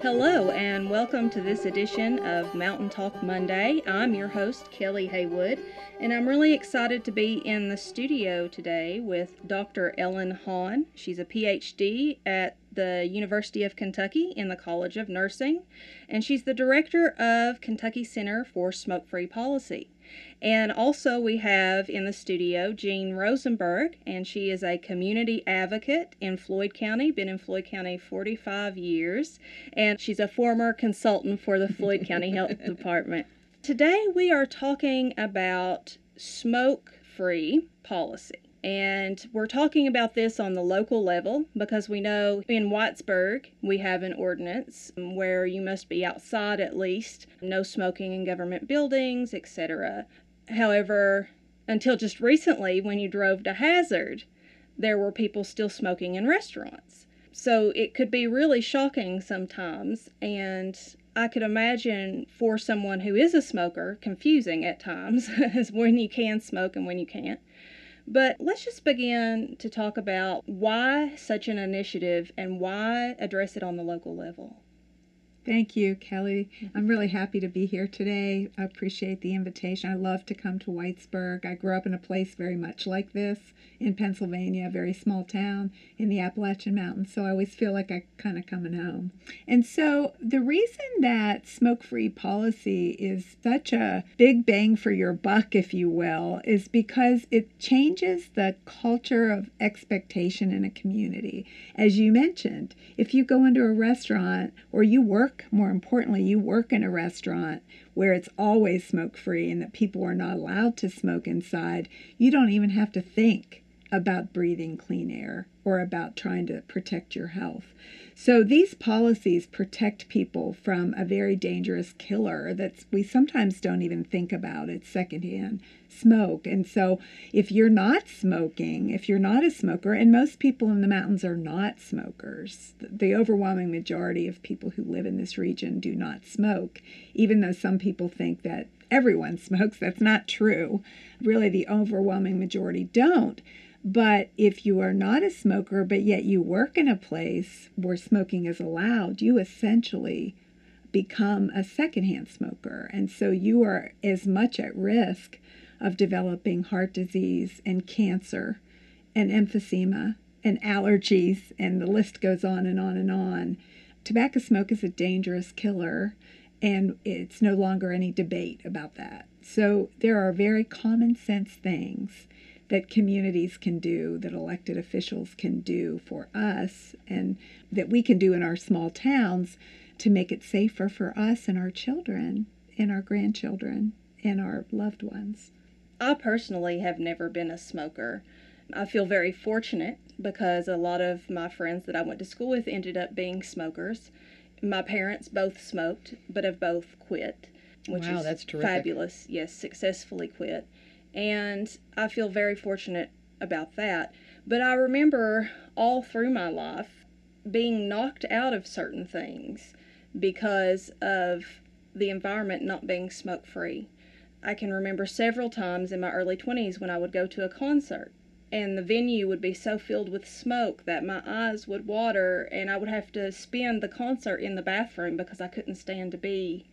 Hello, and welcome to this edition of Mountain Talk Monday. I'm your host, Kelly Haywood, and I'm really excited to be in the studio today with Dr. Ellen Hahn. She's a PhD at the University of Kentucky in the College of Nursing, and she's the director of Kentucky Center for Smoke Free Policy. And also, we have in the studio Jean Rosenberg, and she is a community advocate in Floyd County, been in Floyd County 45 years, and she's a former consultant for the Floyd County Health Department. Today, we are talking about smoke free policy. And we're talking about this on the local level because we know in Whitesburg we have an ordinance where you must be outside at least, no smoking in government buildings, etc. However, until just recently, when you drove to Hazard, there were people still smoking in restaurants. So it could be really shocking sometimes, and I could imagine for someone who is a smoker, confusing at times as when you can smoke and when you can't. But let's just begin to talk about why such an initiative and why address it on the local level. Thank you, Kelly. Mm-hmm. I'm really happy to be here today. I appreciate the invitation. I love to come to Whitesburg. I grew up in a place very much like this in Pennsylvania, a very small town in the Appalachian Mountains, so I always feel like I kind of coming home. And so the reason that smoke-free policy is such a big bang for your buck, if you will, is because it changes the culture of expectation in a community. As you mentioned, if you go into a restaurant or you work, more importantly, you work in a restaurant where it's always smoke free and that people are not allowed to smoke inside, you don't even have to think about breathing clean air or about trying to protect your health. So these policies protect people from a very dangerous killer that we sometimes don't even think about. It's secondhand smoke. And so if you're not smoking, if you're not a smoker, and most people in the mountains are not smokers, the overwhelming majority of people who live in this region do not smoke, even though some people think that everyone smokes. That's not true. Really, the overwhelming majority don't. But if you are not a smoker, but yet you work in a place where smoking is allowed, you essentially become a secondhand smoker. And so you are as much at risk of developing heart disease and cancer and emphysema and allergies, and the list goes on and on and on. Tobacco smoke is a dangerous killer, and it's no longer any debate about that. So there are very common sense things that communities can do, that elected officials can do for us, and that we can do in our small towns to make it safer for us and our children and our grandchildren and our loved ones. I personally have never been a smoker. I feel very fortunate because a lot of my friends that I went to school with ended up being smokers. My parents both smoked, but have both quit, which wow, is that's terrific. fabulous. Yes, successfully quit and I feel very fortunate about that. But I remember all through my life being knocked out of certain things because of the environment not being smoke free. I can remember several times in my early 20s when I would go to a concert and the venue would be so filled with smoke that my eyes would water and I would have to spend the concert in the bathroom because I couldn't stand to be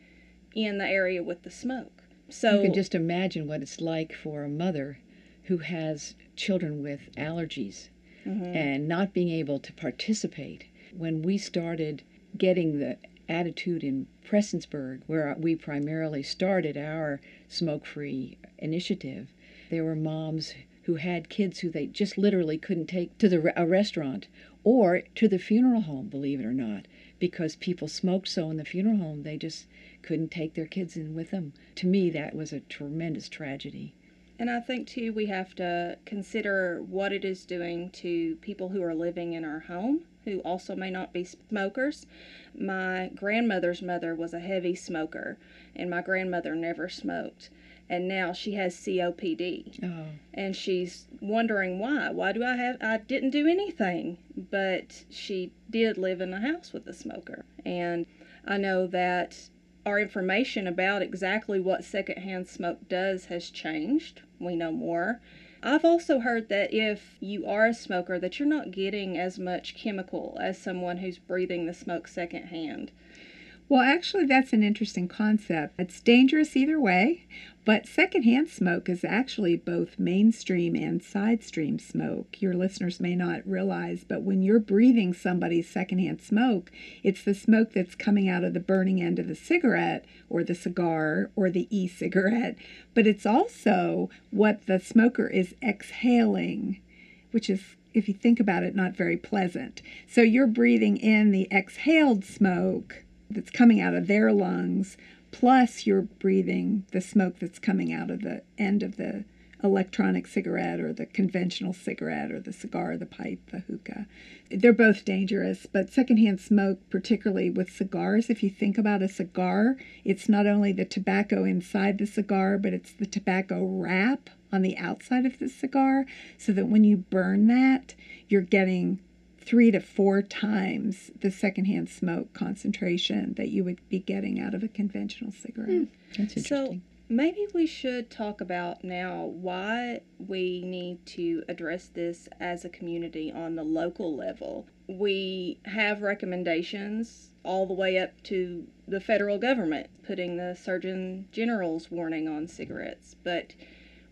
in the area with the smoke. So you can just imagine what it's like for a mother who has children with allergies mm-hmm. and not being able to participate. When we started getting the attitude in Prestonsburg, where we primarily started our smoke free initiative, there were moms who had kids who they just literally couldn't take to the a restaurant or to the funeral home, believe it or not, because people smoked so in the funeral home they just couldn't take their kids in with them. To me, that was a tremendous tragedy. And I think, too, we have to consider what it is doing to people who are living in our home who also may not be smokers. My grandmother's mother was a heavy smoker, and my grandmother never smoked. And now she has COPD. Oh. And she's wondering why. Why do I have, I didn't do anything. But she did live in a house with a smoker. And I know that our information about exactly what secondhand smoke does has changed. We know more. I've also heard that if you are a smoker that you're not getting as much chemical as someone who's breathing the smoke secondhand. Well, actually, that's an interesting concept. It's dangerous either way, but secondhand smoke is actually both mainstream and side stream smoke. Your listeners may not realize, but when you're breathing somebody's secondhand smoke, it's the smoke that's coming out of the burning end of the cigarette or the cigar or the e cigarette, but it's also what the smoker is exhaling, which is if you think about it, not very pleasant. So you're breathing in the exhaled smoke that's coming out of their lungs, plus you're breathing the smoke that's coming out of the end of the electronic cigarette or the conventional cigarette or the cigar, the pipe, the hookah. They're both dangerous, but secondhand smoke, particularly with cigars, if you think about a cigar, it's not only the tobacco inside the cigar, but it's the tobacco wrap on the outside of the cigar, so that when you burn that, you're getting three to four times the secondhand smoke concentration that you would be getting out of a conventional cigarette. Mm, that's interesting. So maybe we should talk about now why we need to address this as a community on the local level. We have recommendations all the way up to the federal government putting the Surgeon General's warning on cigarettes, but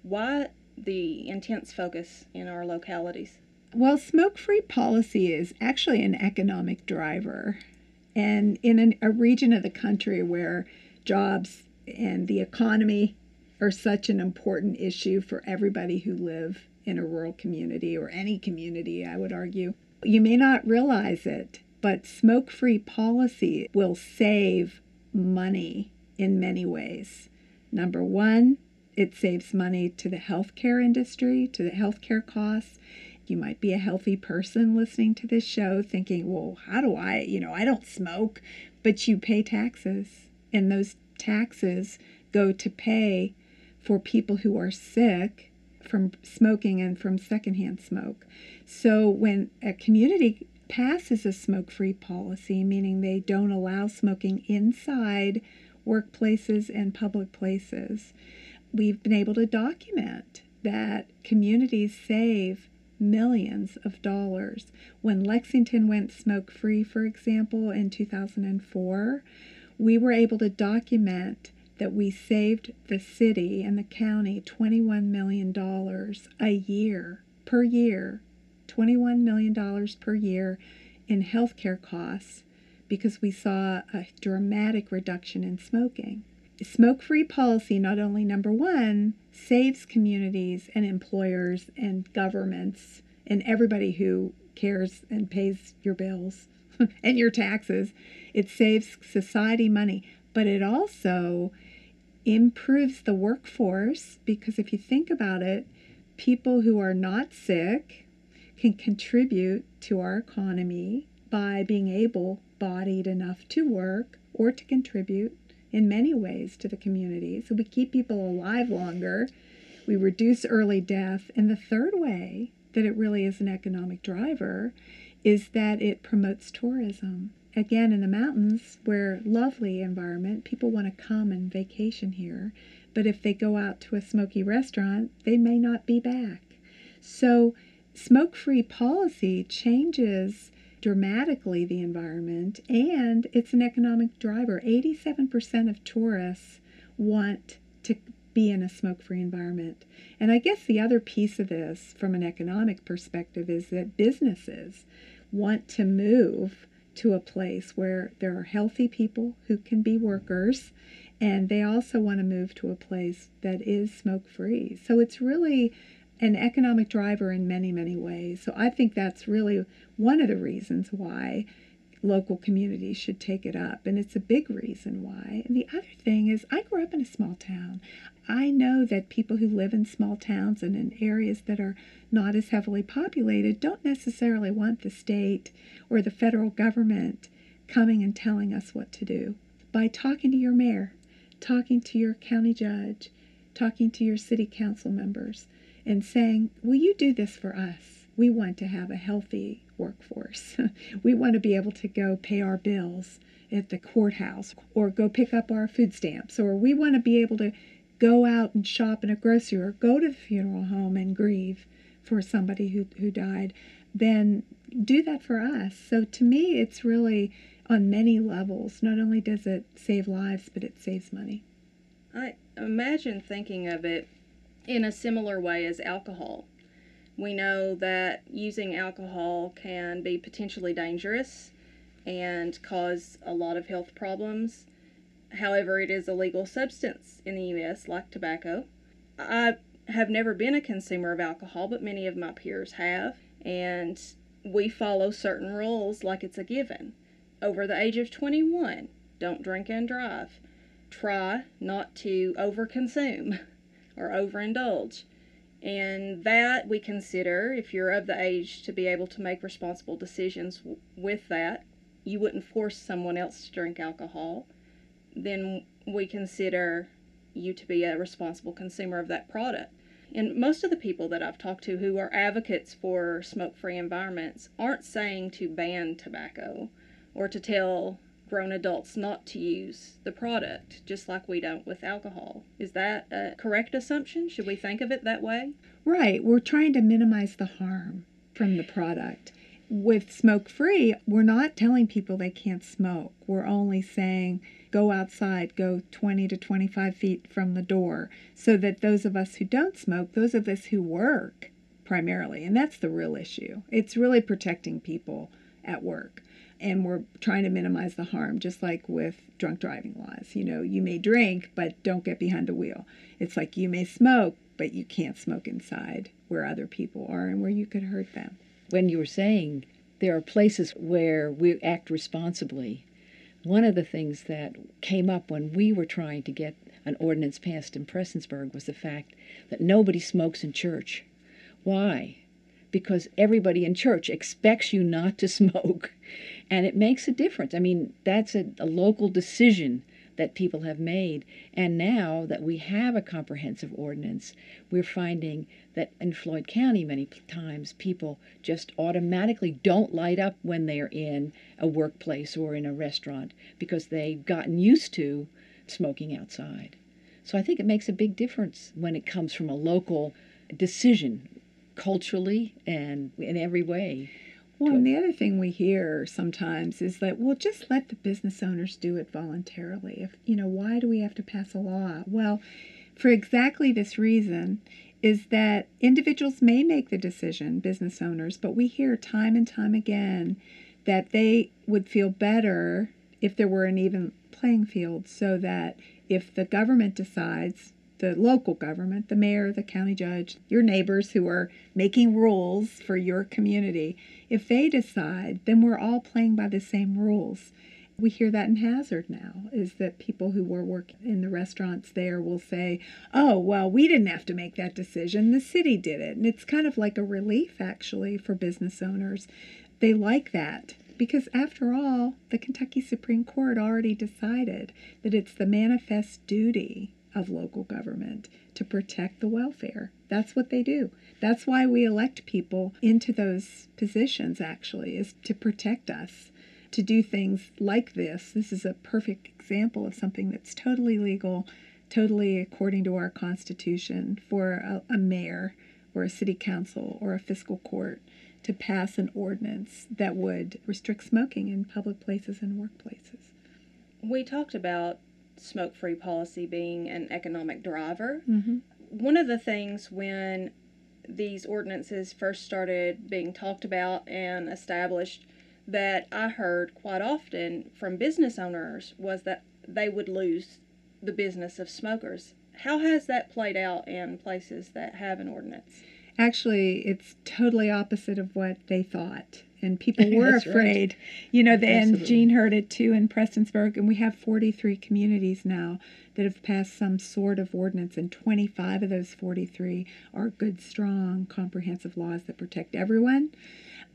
why the intense focus in our localities? Well, smoke free policy is actually an economic driver. And in an, a region of the country where jobs and the economy are such an important issue for everybody who live in a rural community or any community, I would argue, you may not realize it, but smoke free policy will save money in many ways. Number one, it saves money to the healthcare industry, to the healthcare costs. You might be a healthy person listening to this show thinking, well, how do I, you know, I don't smoke, but you pay taxes, and those taxes go to pay for people who are sick from smoking and from secondhand smoke. So when a community passes a smoke free policy, meaning they don't allow smoking inside workplaces and public places, we've been able to document that communities save millions of dollars. When Lexington went smoke free, for example, in 2004, we were able to document that we saved the city and the county $21 million a year, per year, $21 million per year in healthcare costs because we saw a dramatic reduction in smoking. Smoke free policy, not only number one, saves communities and employers and governments and everybody who cares and pays your bills and your taxes. It saves society money, but it also improves the workforce because if you think about it, people who are not sick can contribute to our economy by being able bodied enough to work or to contribute in many ways to the community. So we keep people alive longer, we reduce early death. And the third way that it really is an economic driver is that it promotes tourism. Again, in the mountains, where lovely environment, people want to come and vacation here. But if they go out to a smoky restaurant, they may not be back. So, smoke free policy changes dramatically the environment and it's an economic driver. 87% of tourists want to be in a smoke free environment. And I guess the other piece of this from an economic perspective is that businesses want to move to a place where there are healthy people who can be workers and they also want to move to a place that is smoke free. So it's really an economic driver in many, many ways. So I think that's really one of the reasons why local communities should take it up. And it's a big reason why. And the other thing is, I grew up in a small town. I know that people who live in small towns and in areas that are not as heavily populated don't necessarily want the state or the federal government coming and telling us what to do. By talking to your mayor, talking to your county judge, talking to your city council members, and saying, Will you do this for us? We want to have a healthy workforce. we want to be able to go pay our bills at the courthouse or go pick up our food stamps, or we want to be able to go out and shop in a grocery or go to the funeral home and grieve for somebody who, who died, then do that for us. So to me, it's really on many levels. Not only does it save lives, but it saves money. I imagine thinking of it in a similar way as alcohol. We know that using alcohol can be potentially dangerous and cause a lot of health problems. However, it is a legal substance in the U.S., like tobacco. I have never been a consumer of alcohol, but many of my peers have, and we follow certain rules like it's a given. Over the age of 21, don't drink and drive. Try not to overconsume or overindulge. And that we consider, if you're of the age to be able to make responsible decisions with that, you wouldn't force someone else to drink alcohol, then we consider you to be a responsible consumer of that product. And most of the people that I've talked to who are advocates for smoke free environments aren't saying to ban tobacco or to tell grown adults not to use the product, just like we don't with alcohol. Is that a correct assumption? Should we think of it that way? Right. We're trying to minimize the harm from the product with smoke free, we're not telling people they can't smoke. We're only saying go outside, go 20 to 25 feet from the door, so that those of us who don't smoke, those of us who work primarily, and that's the real issue, it's really protecting people at work. And we're trying to minimize the harm, just like with drunk driving laws. You know, you may drink, but don't get behind the wheel. It's like you may smoke, but you can't smoke inside where other people are and where you could hurt them when you were saying there are places where we act responsibly, one of the things that came up when we were trying to get an ordinance passed in Prestonsburg was the fact that nobody smokes in church. Why? Because everybody in church expects you not to smoke. And it makes a difference. I mean, that's a, a local decision that people have made. And now that we have a comprehensive ordinance, we're finding that in Floyd County, many times people just automatically don't light up when they're in a workplace or in a restaurant because they've gotten used to smoking outside. So I think it makes a big difference when it comes from a local decision, culturally and in every way. Well, and the other thing we hear sometimes is that, well, just let the business owners do it voluntarily. If you know, why do we have to pass a law? Well, for exactly this reason is that individuals may make the decision, business owners, but we hear time and time again that they would feel better if there were an even playing field so that if the government decides the local government, the mayor, the county judge, your neighbors who are making rules for your community, if they decide, then we're all playing by the same rules. We hear that in Hazard now, is that people who were working in the restaurants there will say, oh, well, we didn't have to make that decision, the city did it. And it's kind of like a relief, actually, for business owners. They like that because after all, the Kentucky Supreme Court already decided that it's the manifest duty of local government to protect the welfare. That's what they do. That's why we elect people into those positions, actually, is to protect us, to do things like this. This is a perfect example of something that's totally legal, totally according to our Constitution, for a, a mayor or a city council or a fiscal court to pass an ordinance that would restrict smoking in public places and workplaces. We talked about smoke free policy being an economic driver. Mm-hmm. One of the things when these ordinances first started being talked about and established that I heard quite often from business owners was that they would lose the business of smokers. How has that played out in places that have an ordinance? Actually, it's totally opposite of what they thought and people were afraid. Right. You know, and Jean heard it too in Prestonsburg, and we have 43 communities now that have passed some sort of ordinance, and 25 of those 43 are good, strong, comprehensive laws that protect everyone.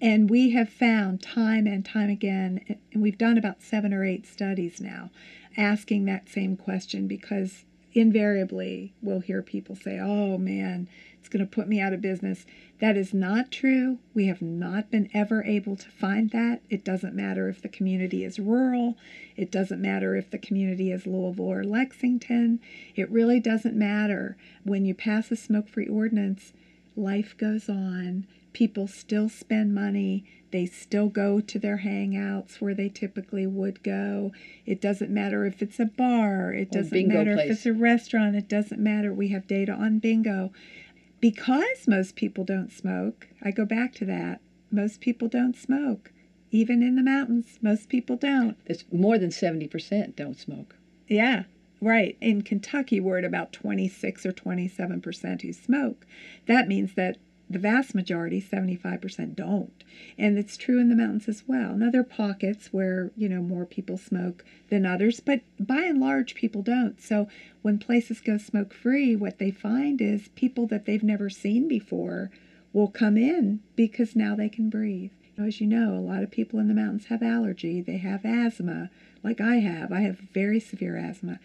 And we have found time and time again, and we've done about seven or eight studies now, asking that same question because invariably we'll hear people say, oh man, It's going to put me out of business. That is not true. We have not been ever able to find that. It doesn't matter if the community is rural, it doesn't matter if the community is Louisville or Lexington. It really doesn't matter. When you pass a smoke free ordinance, life goes on. People still spend money. They still go to their hangouts where they typically would go. It doesn't matter if it's a bar. It doesn't matter place. if it's a restaurant. It doesn't matter. We have data on bingo. Because most people don't smoke, I go back to that. Most people don't smoke. Even in the mountains, most people don't. It's more than 70% don't smoke. Yeah, right. In Kentucky, we're at about 26 or 27% who smoke. That means that the vast majority, 75%, don't. And it's true in the mountains as well. Now, there are pockets where, you know, more people smoke than others, but by and large, people don't. So when places go smoke free, what they find is people that they've never seen before will come in because now they can breathe. As you know, a lot of people in the mountains have allergy, they have asthma, like I have. I have very severe asthma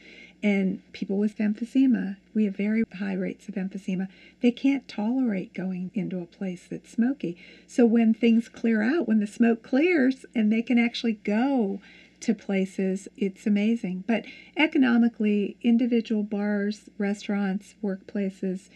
and people with emphysema, we have very high rates of emphysema. They can't tolerate going into a place that's smoky. So when things clear out, when the smoke clears and they can actually go to places, it's amazing. But economically, individual bars, restaurants, workplaces,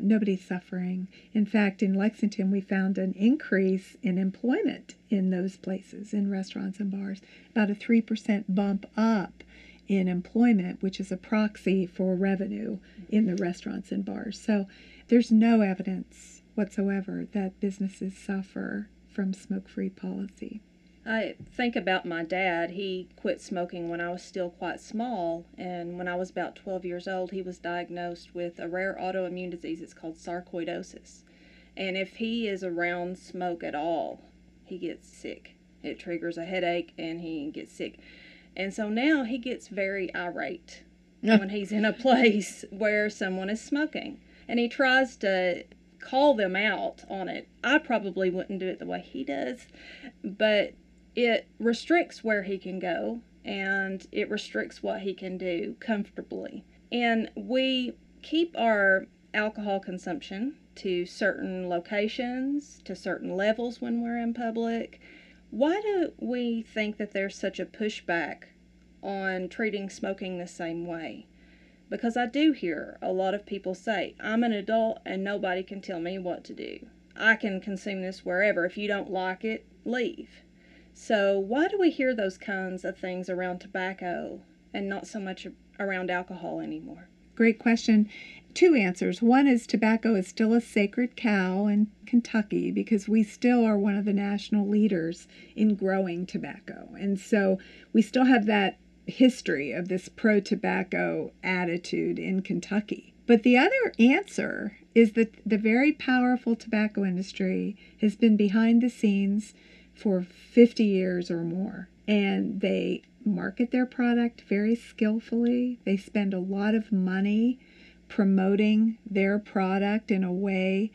nobody's suffering. In fact, in Lexington, we found an increase in employment in those places, in restaurants and bars, about a 3% bump up in employment, which is a proxy for revenue in the restaurants and bars. So there's no evidence whatsoever that businesses suffer from smoke free policy. I think about my dad. He quit smoking when I was still quite small, and when I was about 12 years old, he was diagnosed with a rare autoimmune disease. It's called sarcoidosis. And if he is around smoke at all, he gets sick. It triggers a headache and he gets sick. And so now he gets very irate when he's in a place where someone is smoking. And he tries to call them out on it. I probably wouldn't do it the way he does, but it restricts where he can go and it restricts what he can do comfortably. And we keep our alcohol consumption to certain locations, to certain levels when we're in public. Why do we think that there's such a pushback on treating smoking the same way? Because I do hear a lot of people say, I'm an adult and nobody can tell me what to do. I can consume this wherever. If you don't like it, leave. So, why do we hear those kinds of things around tobacco and not so much around alcohol anymore? Great question. Two answers. One is tobacco is still a sacred cow in Kentucky because we still are one of the national leaders in growing tobacco. And so we still have that history of this pro tobacco attitude in Kentucky. But the other answer is that the very powerful tobacco industry has been behind the scenes for 50 years or more. And they market their product very skillfully. They spend a lot of money promoting their product in a way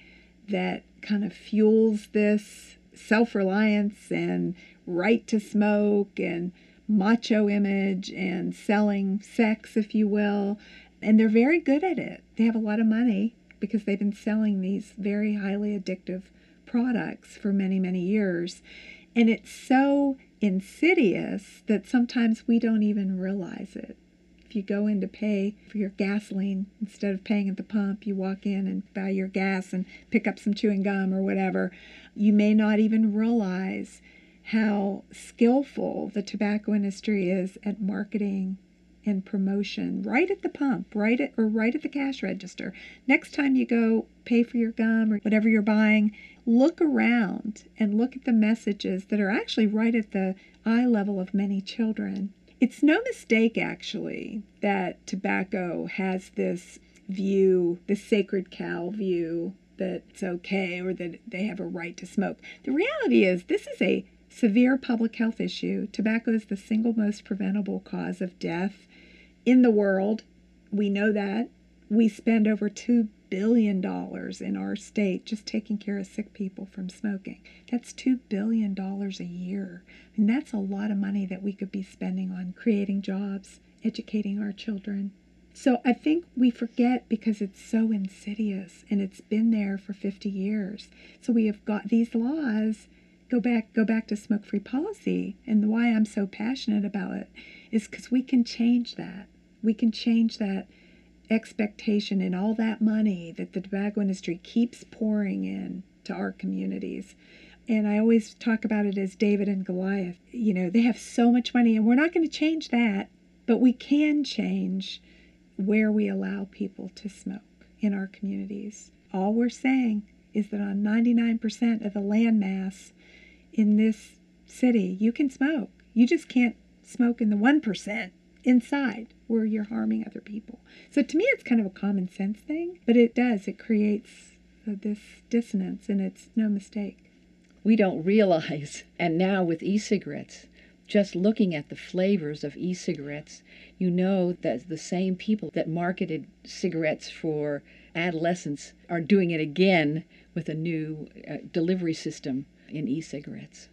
that kind of fuels this self reliance and right to smoke and macho image and selling sex, if you will. And they're very good at it. They have a lot of money because they've been selling these very highly addictive products for many, many years. And it's so insidious that sometimes we don't even realize it. If you go in to pay for your gasoline, instead of paying at the pump, you walk in and buy your gas and pick up some chewing gum or whatever, you may not even realize how skillful the tobacco industry is at marketing and promotion right at the pump, right at or right at the cash register. Next time you go pay for your gum or whatever you're buying, look around and look at the messages that are actually right at the eye level of many children. It's no mistake actually that tobacco has this view, the sacred cow view that it's okay or that they have a right to smoke. The reality is this is a severe public health issue. Tobacco is the single most preventable cause of death in the world. We know that. We spend over $2 billion in our state just taking care of sick people from smoking. That's $2 billion a year. And that's a lot of money that we could be spending on creating jobs, educating our children, So I think we forget because it's so insidious and it's been there for 50 years. So we have got these laws go back go back to smoke-free policy and why I'm so passionate about it is cuz we can change that. We can change that expectation and all that money that the tobacco industry keeps pouring in to our communities. And I always talk about it as David and Goliath. You know, they have so much money and we're not going to change that, but we can change where we allow people to smoke in our communities. All we're saying is that on 99% of the land mass in this city, you can smoke. You just can't smoke in the 1% inside where you're harming other people. So to me, it's kind of a common sense thing, but it does. It creates uh, this dissonance, and it's no mistake. We don't realize, and now with e cigarettes, just looking at the flavors of e cigarettes, you know that the same people that marketed cigarettes for adolescents are doing it again with a new uh, delivery system in e cigarettes.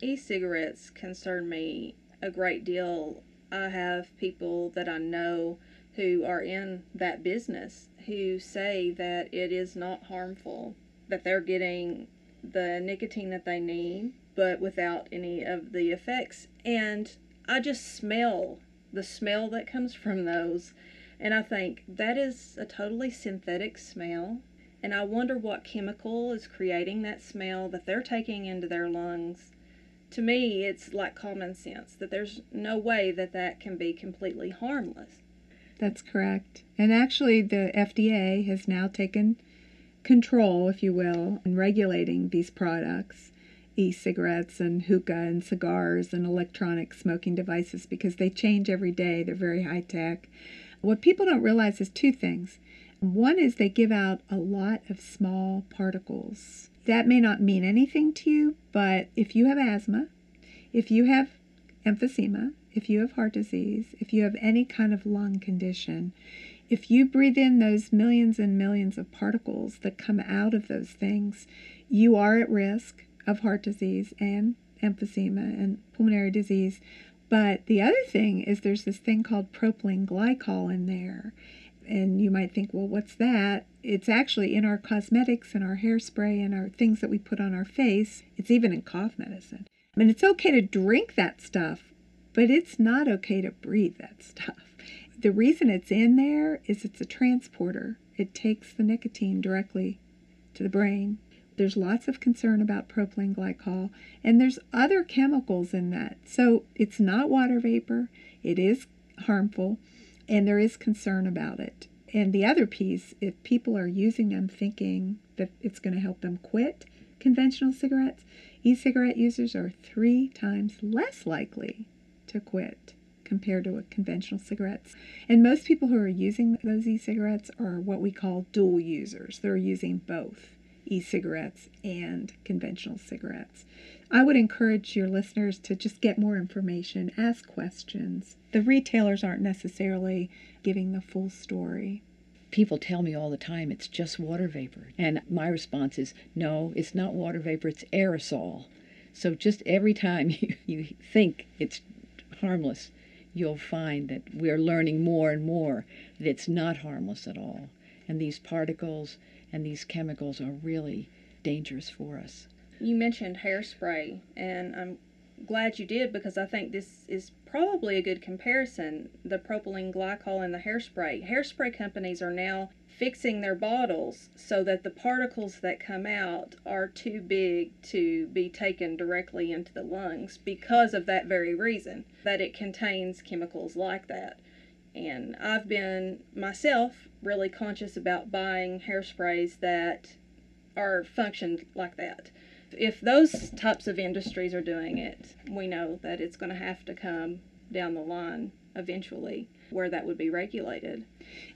E cigarettes concern me a great deal. I have people that I know who are in that business who say that it is not harmful, that they're getting the nicotine that they need but without any of the effects. And I just smell the smell that comes from those. And I think that is a totally synthetic smell. And I wonder what chemical is creating that smell that they're taking into their lungs. To me, it's like common sense that there's no way that that can be completely harmless. That's correct. And actually, the FDA has now taken control, if you will, in regulating these products e-cigarettes and hookah and cigars and electronic smoking devices because they change every day. They're very high tech. What people don't realize is two things. One is they give out a lot of small particles. That may not mean anything to you, but if you have asthma, if you have emphysema, if you have heart disease, if you have any kind of lung condition, if you breathe in those millions and millions of particles that come out of those things, you are at risk of heart disease and emphysema and pulmonary disease. But the other thing is there's this thing called propylene glycol in there. And you might think, well, what's that? It's actually in our cosmetics and our hairspray and our things that we put on our face. It's even in cough medicine. I mean, it's okay to drink that stuff, but it's not okay to breathe that stuff. The reason it's in there is it's a transporter. It takes the nicotine directly to the brain there's lots of concern about propylene glycol, and there's other chemicals in that. So it's not water vapor, it is harmful, and there is concern about it. And the other piece, if people are using them thinking that it's going to help them quit conventional cigarettes, e cigarette users are three times less likely to quit compared to conventional cigarettes. And most people who are using those e cigarettes are what we call dual users, they're using both e cigarettes and conventional cigarettes. I would encourage your listeners to just get more information, ask questions. The retailers aren't necessarily giving the full story. People tell me all the time it's just water vapor. And my response is no, it's not water vapor, it's aerosol. So just every time you, you think it's harmless, you'll find that we're learning more and more that it's not harmless at all. And these particles and these chemicals are really dangerous for us. You mentioned hairspray, and I'm glad you did because I think this is probably a good comparison the propylene glycol and the hairspray. Hairspray companies are now fixing their bottles so that the particles that come out are too big to be taken directly into the lungs because of that very reason that it contains chemicals like that. And I've been myself really conscious about buying hairsprays that are functioned like that. If those types of industries are doing it, we know that it's going to have to come down the line eventually where that would be regulated.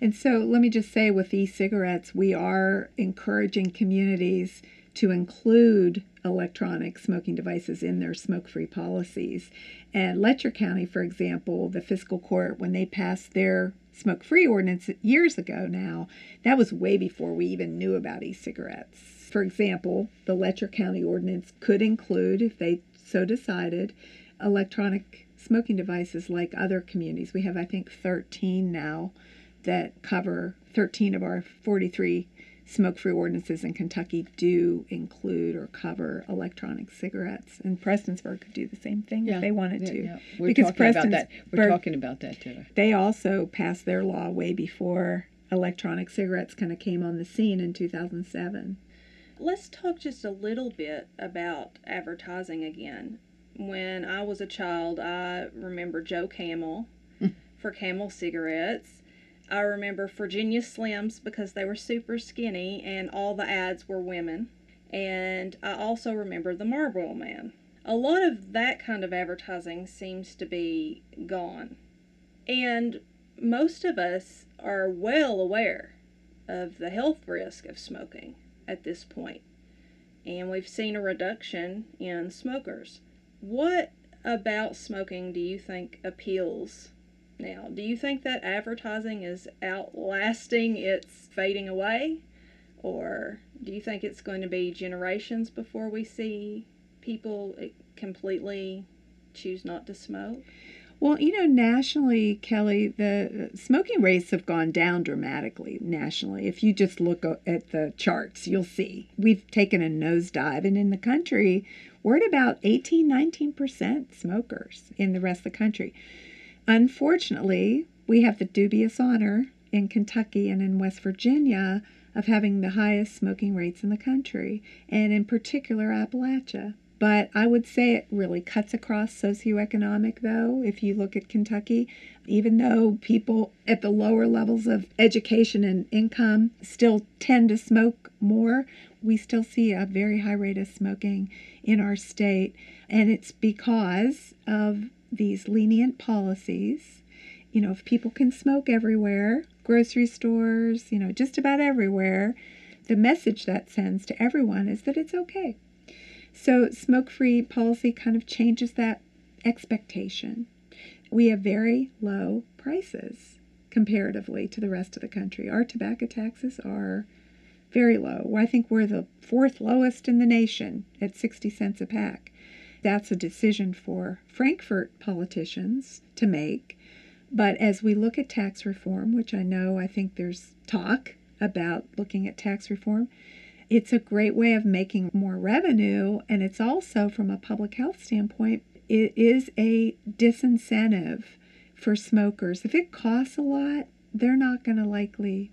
And so let me just say with e cigarettes, we are encouraging communities to include electronic smoking devices in their smoke free policies. And Letcher County, for example, the fiscal court, when they passed their smoke free ordinance years ago now, that was way before we even knew about e cigarettes. For example, the Letcher County ordinance could include, if they so decided, electronic smoking devices like other communities. We have, I think, 13 now that cover 13 of our 43 smoke free ordinances in Kentucky do include or cover electronic cigarettes. And Prestonsburg could do the same thing if they wanted yeah, to. yeah. We're Because talking about that. We're Prestonsburg- talking about that too. They also passed their law way before electronic cigarettes kind of came on the scene in 2007. Let's talk just a little bit about advertising again. When I was a child, I remember Joe Camel hmm. for Camel cigarettes. I remember Virginia Slims because they were super skinny and all the ads were women. And I also remember the Marlboro Man. A lot of that kind of advertising seems to be gone. And most of us are well aware of the health risk of smoking at this point. And we've seen a reduction in smokers. What about smoking do you think appeals now? Do you think that advertising is outlasting its fading away? Or do you think it's going to be generations before we see people eh, completely choose not to smoke? Well, you know, nationally, Kelly, the smoking rates have gone down dramatically nationally. If you just look at the charts, you'll see we've taken a nosedive. And in the country, we're at about 18, 19% smokers in the rest of the country. Unfortunately, we have the dubious honor in Kentucky and in West Virginia of having the highest smoking rates in the country, and in particular Appalachia. But I would say it really cuts across socioeconomic, though. If you look at Kentucky, even though people at the lower levels of education and income still tend to smoke more, we still see a very high rate of smoking in our state. And it's because of these lenient policies. You know, if people can smoke everywhere, grocery stores, you know, just about everywhere, the message that sends to everyone is that it's okay. So, smoke free policy kind of changes that expectation. We have very low prices comparatively to the rest of the country. Our tobacco taxes are very low. I think we're the fourth lowest in the nation at 60 cents a pack. That's a decision for Frankfort politicians to make. But as we look at tax reform, which I know I think there's talk about looking at tax reform, it's a great way of making more revenue. And it's also, from a public health standpoint, it is a disincentive for smokers. If it costs a lot, they're not going to likely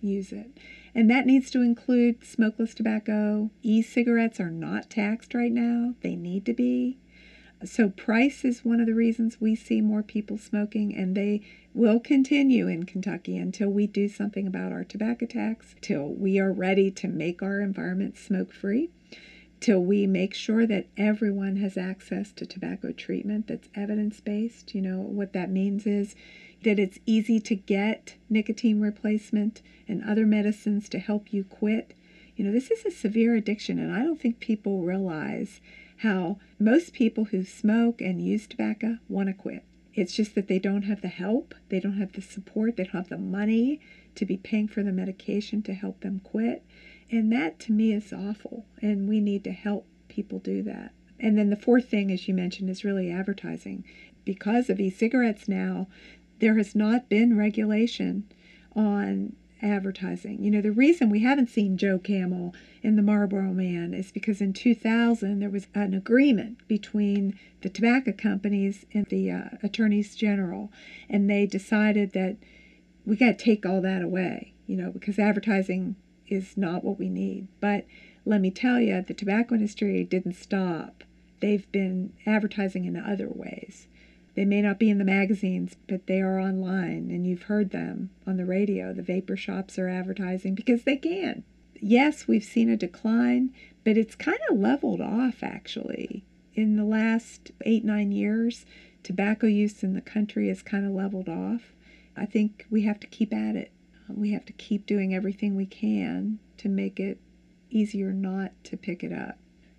use it. And that needs to include smokeless tobacco. E cigarettes are not taxed right now, they need to be. So, price is one of the reasons we see more people smoking, and they will continue in Kentucky until we do something about our tobacco tax, till we are ready to make our environment smoke free, till we make sure that everyone has access to tobacco treatment that's evidence based. You know, what that means is that it's easy to get nicotine replacement and other medicines to help you quit. You know, this is a severe addiction, and I don't think people realize how most people who smoke and use tobacco want to quit. It's just that they don't have the help, they don't have the support, they don't have the money to be paying for the medication to help them quit. And that to me is awful, and we need to help people do that. And then the fourth thing, as you mentioned, is really advertising. Because of e cigarettes now, there has not been regulation on advertising. You know, the reason we haven't seen Joe Camel in the Marlboro Man is because in 2000 there was an agreement between the tobacco companies and the uh, attorneys general, and they decided that we got to take all that away, you know, because advertising is not what we need. But let me tell you, the tobacco industry didn't stop. They've been advertising in other ways. They may not be in the magazines, but they are online, and you've heard them on the radio. The vapor shops are advertising because they can. Yes, we've seen a decline, but it's kind of leveled off actually. In the last eight, nine years, tobacco use in the country has kind of leveled off. I think we have to keep at it. We have to keep doing everything we can to make it easier not to pick it up.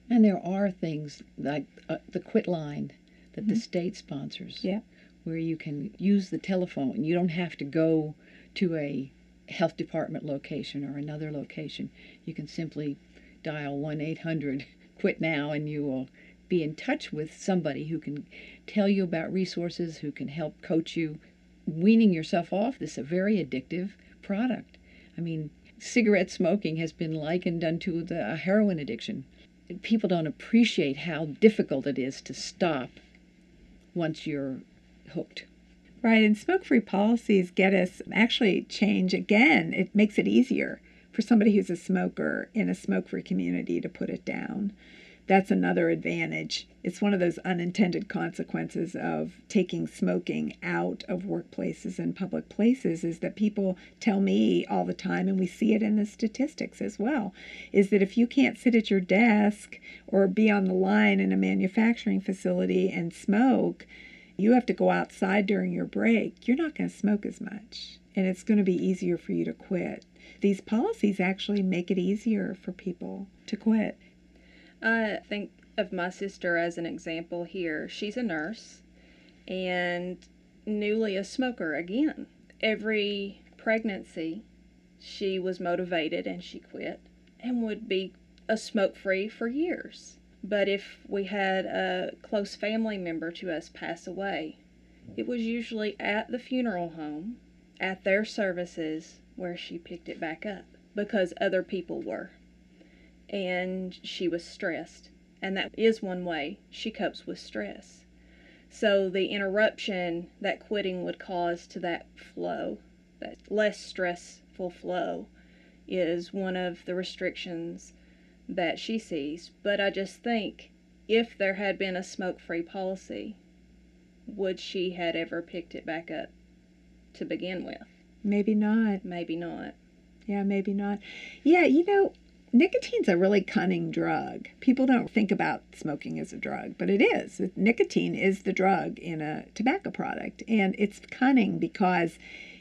And there are things like uh, the quit line that the mm-hmm. state sponsors, Yeah. where you can use the telephone. You don't have to go to a health department location or another location. You can simply dial 1 800 quit now and you will be in touch with somebody who can tell you about resources, who can help coach you weaning yourself off this a very addictive product. I mean, cigarette smoking has been likened unto the heroin addiction. People don't appreciate how difficult it is to stop once you're hooked. Right, and smoke free policies get us actually change again. It makes it easier for somebody who's a smoker in a smoke free community to put it down. That's another advantage. It's one of those unintended consequences of taking smoking out of workplaces and public places is that people tell me all the time, and we see it in the statistics as well, is that if you can't sit at your desk or be on the line in a manufacturing facility and smoke, you have to go outside during your break, you're not going to smoke as much. And it's going to be easier for you to quit. These policies actually make it easier for people to quit. I think of my sister as an example here. She's a nurse and newly a smoker again. Every pregnancy, she was motivated and she quit and would be a smoke free for years. But if we had a close family member to us pass away, it was usually at the funeral home, at their services, where she picked it back up because other people were. And she was stressed. And that is one way she copes with stress. So the interruption that quitting would cause to that flow, that less stressful flow, is one of the restrictions that she sees. But I just think if there had been a smoke free policy, would she had ever picked it back up to begin with? Maybe not. Maybe not. Yeah, maybe not. Yeah, you know, nicotine's a really cunning drug. People don't think about smoking as a drug, but it is. Nicotine is the drug in a tobacco product, and it's cunning because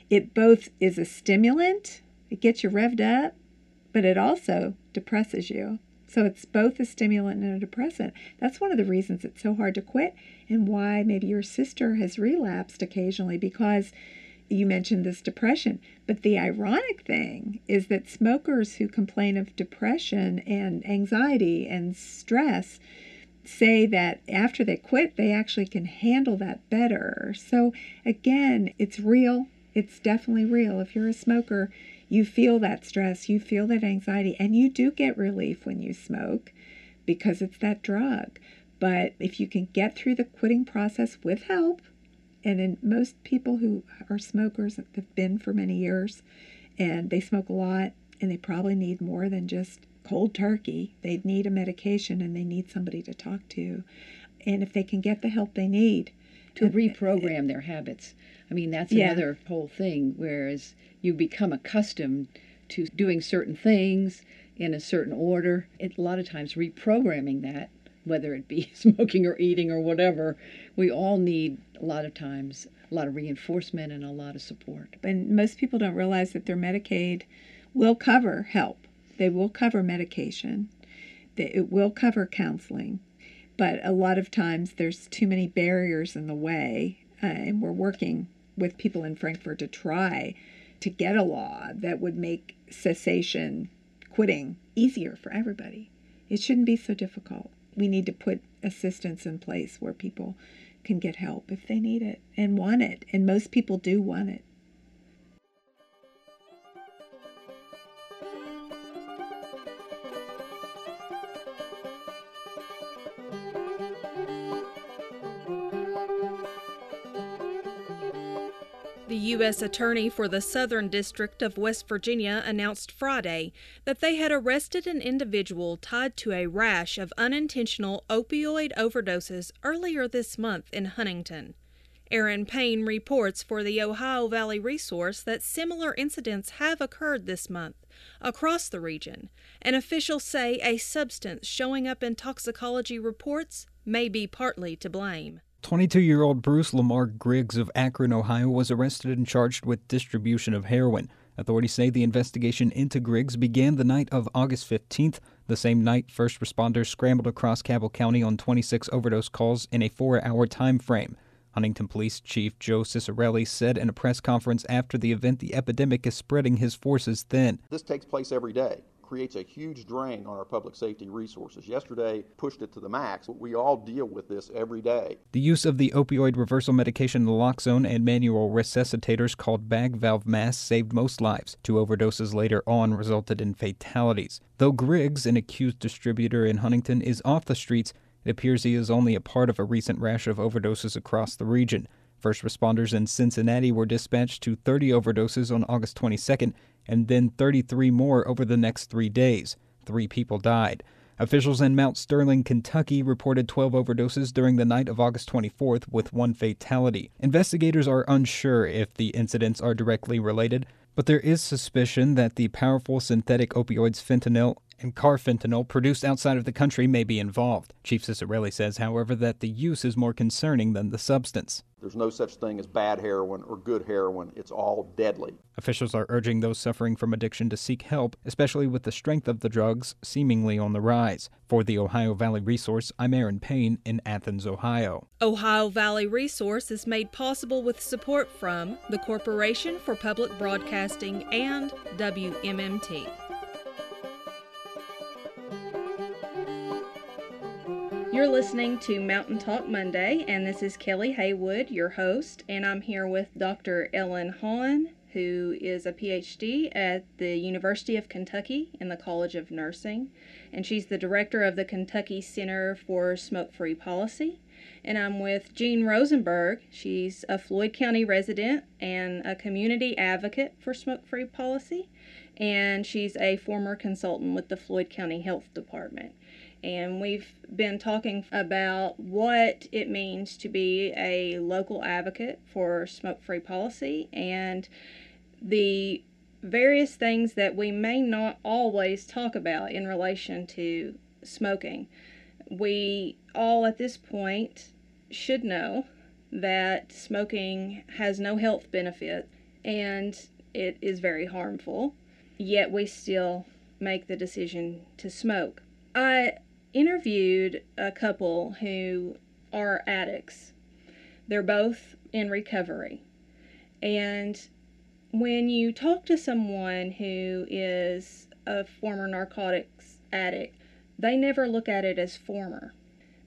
it both is a stimulant, it gets you revved up, but it also depresses you. So it's both a stimulant and a depressant. That's one of the reasons it's so hard to quit and why maybe your sister has relapsed occasionally because you mentioned this depression. But the ironic thing is that smokers who complain of depression and anxiety and stress say that after they quit, they actually can handle that better. So again, it's real. It's definitely real. If you're a smoker, you feel that stress, you feel that anxiety, and you do get relief when you smoke because it's that drug. But if you can get through the quitting process with help, and in most people who are smokers have been for many years and they smoke a lot and they probably need more than just cold turkey. They need a medication and they need somebody to talk to. And if they can get the help they need to uh, reprogram their habits. I mean, that's Yeah. another whole thing. Whereas you become accustomed to doing certain things in a certain order, it, a lot of times reprogramming that, whether it be smoking or eating or whatever, we all need a lot of times a lot of reinforcement and a lot of support. and most people don't realize that their Medicaid will cover help. They will cover medication. It will cover counseling. But a lot of times there's too many barriers in the way, uh, and we're working with people in Frankfort to try to get a law that would make cessation, quitting, easier for everybody. It shouldn't be so difficult. We need to put assistance in place where people can get help if they need it and want it. And most people do want it. The U.S. Attorney for the Southern District of West Virginia announced Friday that they had arrested an individual tied to a rash of unintentional opioid overdoses earlier this month in Huntington. Aaron Payne reports for the Ohio Valley Resource that similar incidents have occurred this month across the region, and officials say a substance showing up in toxicology reports may be partly to blame. 22 year old Bruce Lamar Griggs of Akron, Ohio, was arrested and charged with distribution of heroin. Authorities say the investigation into Griggs began the night of August 15th. The same night, first responders scrambled across Cabell County on 26 overdose calls in a four hour time frame. Huntington Police Chief Joe Ciccarelli said in a press conference after the event the epidemic is spreading his forces thin. This takes place every day. Creates a huge drain on our public safety resources. Yesterday pushed it to the max. We all deal with this every day. The use of the opioid reversal medication naloxone and manual resuscitators called bag valve masks saved most lives. Two overdoses later on resulted in fatalities. Though Griggs, an accused distributor in Huntington, is off the streets, it appears he is only a part of a recent rash of overdoses across the region. First responders in Cincinnati were dispatched to 30 overdoses on August 22nd and then 33 more over the next three days. Three people died. Officials in Mount Sterling, Kentucky reported 12 overdoses during the night of August 24th, with one fatality. Investigators are unsure if the incidents are directly related, but there is suspicion that the powerful synthetic opioids fentanyl and carfentanil produced outside of the country may be involved. Chief Ciccarelli says, however, that the use is more concerning than the substance. There's no such thing as bad heroin or good heroin. It's all deadly. Officials are urging those suffering from addiction to seek help, especially with the strength of the drugs seemingly on the rise. For the Ohio Valley Resource, I'm Aaron Payne in Athens, Ohio. Ohio Valley Resource is made possible with support from the Corporation for Public Broadcasting and WMMT. You're listening to Mountain Talk Monday, and this is Kelly Haywood, your host, and I'm here with Dr. Ellen Hahn, who is a PhD at the University of Kentucky in the College of Nursing, and she's the director of the Kentucky Center for Smoke Free Policy. And I'm with Jean Rosenberg. She's a Floyd County resident and a community advocate for smoke free policy, and she's a former consultant with the Floyd County Health Department and we've been talking about what it means to be a local advocate for smoke free policy and the various things that we may not always talk about in relation to smoking. We all at this point should know that smoking has no health benefit and it is very harmful, yet we still make the decision to smoke. I interviewed a couple who are addicts. They're both in recovery. And when you talk to someone who is a former narcotics addict, they never look at it as former.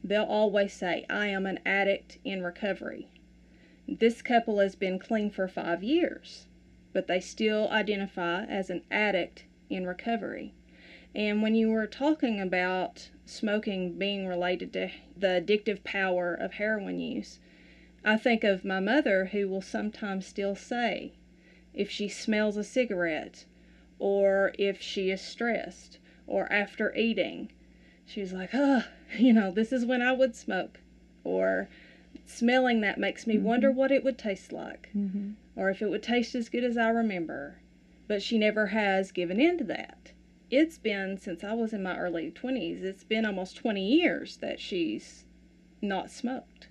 They'll always say, I am an addict in recovery. This couple has been clean for five years, but they still identify as an addict in recovery. And when you were talking about smoking being related to the addictive power of heroin use, I think of my mother who will sometimes still say, if she smells a cigarette, or if she is stressed, or after eating, she's like, oh, you know, this is when I would smoke. Or smelling that makes me mm-hmm. wonder what it would taste like, mm-hmm. or if it would taste as good as I remember. But she never has given in to that it's been since I was in my early 20s, it's been almost 20 years that she's not smoked.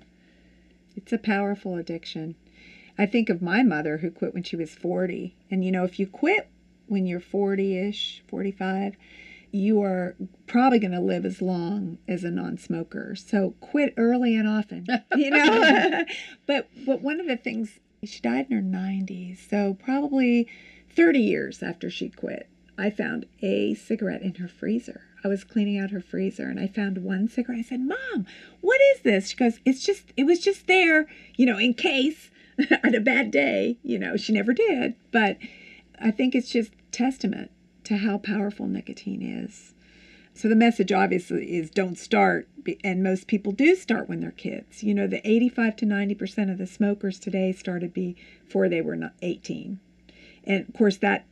It's a powerful addiction. I think of my mother who quit when she was 40. And you know, if you quit when you're 40 ish, 45, you are probably going to live as long as a non-smoker. So quit early and often, you know. but but one of the things she died in her 90s, so probably 30 years after she quit. I found a cigarette in her freezer. I was cleaning out her freezer and I found one cigarette. I said, Mom, what is this? She goes, It's just, it was just there, you know, in case on a bad day. You know, she never did. But I think it's just testament to how powerful nicotine is. So the message obviously is don't start, and most people do start when they're kids. You know, the 85 to 90% of the smokers today started before they were 18. And of course, that